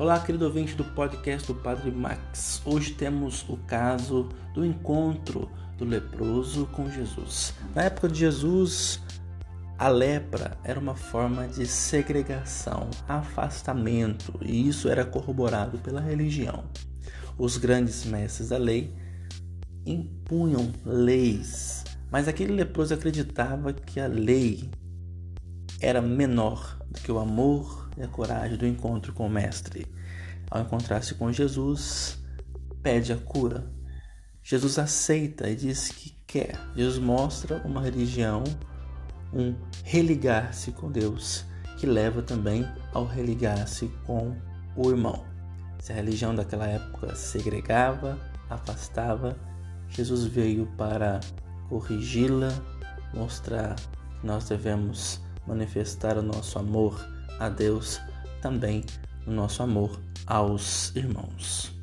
Olá, querido ouvinte do podcast do Padre Max. Hoje temos o caso do encontro do leproso com Jesus. Na época de Jesus, a lepra era uma forma de segregação, afastamento, e isso era corroborado pela religião. Os grandes mestres da lei impunham leis, mas aquele leproso acreditava que a lei era menor do que o amor e a coragem do encontro com o Mestre. Ao encontrar-se com Jesus, pede a cura. Jesus aceita e diz que quer. Jesus mostra uma religião um religar-se com Deus, que leva também ao religar-se com o irmão. Se a religião daquela época segregava, afastava, Jesus veio para corrigi-la, mostrar que nós devemos manifestar o nosso amor a Deus também no nosso amor aos irmãos.